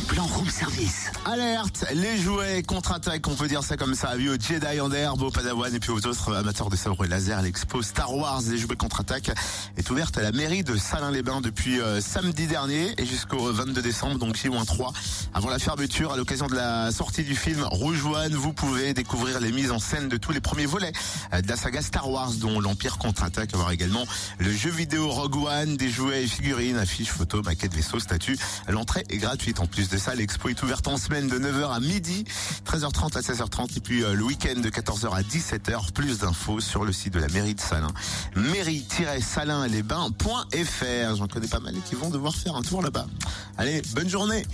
plan room service. Alerte, les jouets contre-attaque, on peut dire ça comme ça, avis aux Jedi en herbe, aux Padawan et puis aux autres amateurs de sabre laser. L'expo Star Wars des jouets contre-attaque est ouverte à la mairie de Salins-les-Bains depuis euh, samedi dernier et jusqu'au 22 décembre, donc J-3. Avant la fermeture, à l'occasion de la sortie du film Rouge One, vous pouvez découvrir les mises en scène de tous les premiers volets euh, de la saga Star Wars, dont l'Empire contre-attaque, avoir également le jeu vidéo Rogue One, des jouets et figurines, affiches, photos, maquettes, vaisseaux, statues. L'entrée est gratuite. En plus de ça, l'expo est ouverte en semaine de 9h à midi, 13h30 à 16h30 et puis euh, le week-end de 14h à 17h. Plus d'infos sur le site de la mairie de Salins. mairie-salins-les-bains.fr. J'en connais pas mal qui vont devoir faire un tour là-bas. Allez, bonne journée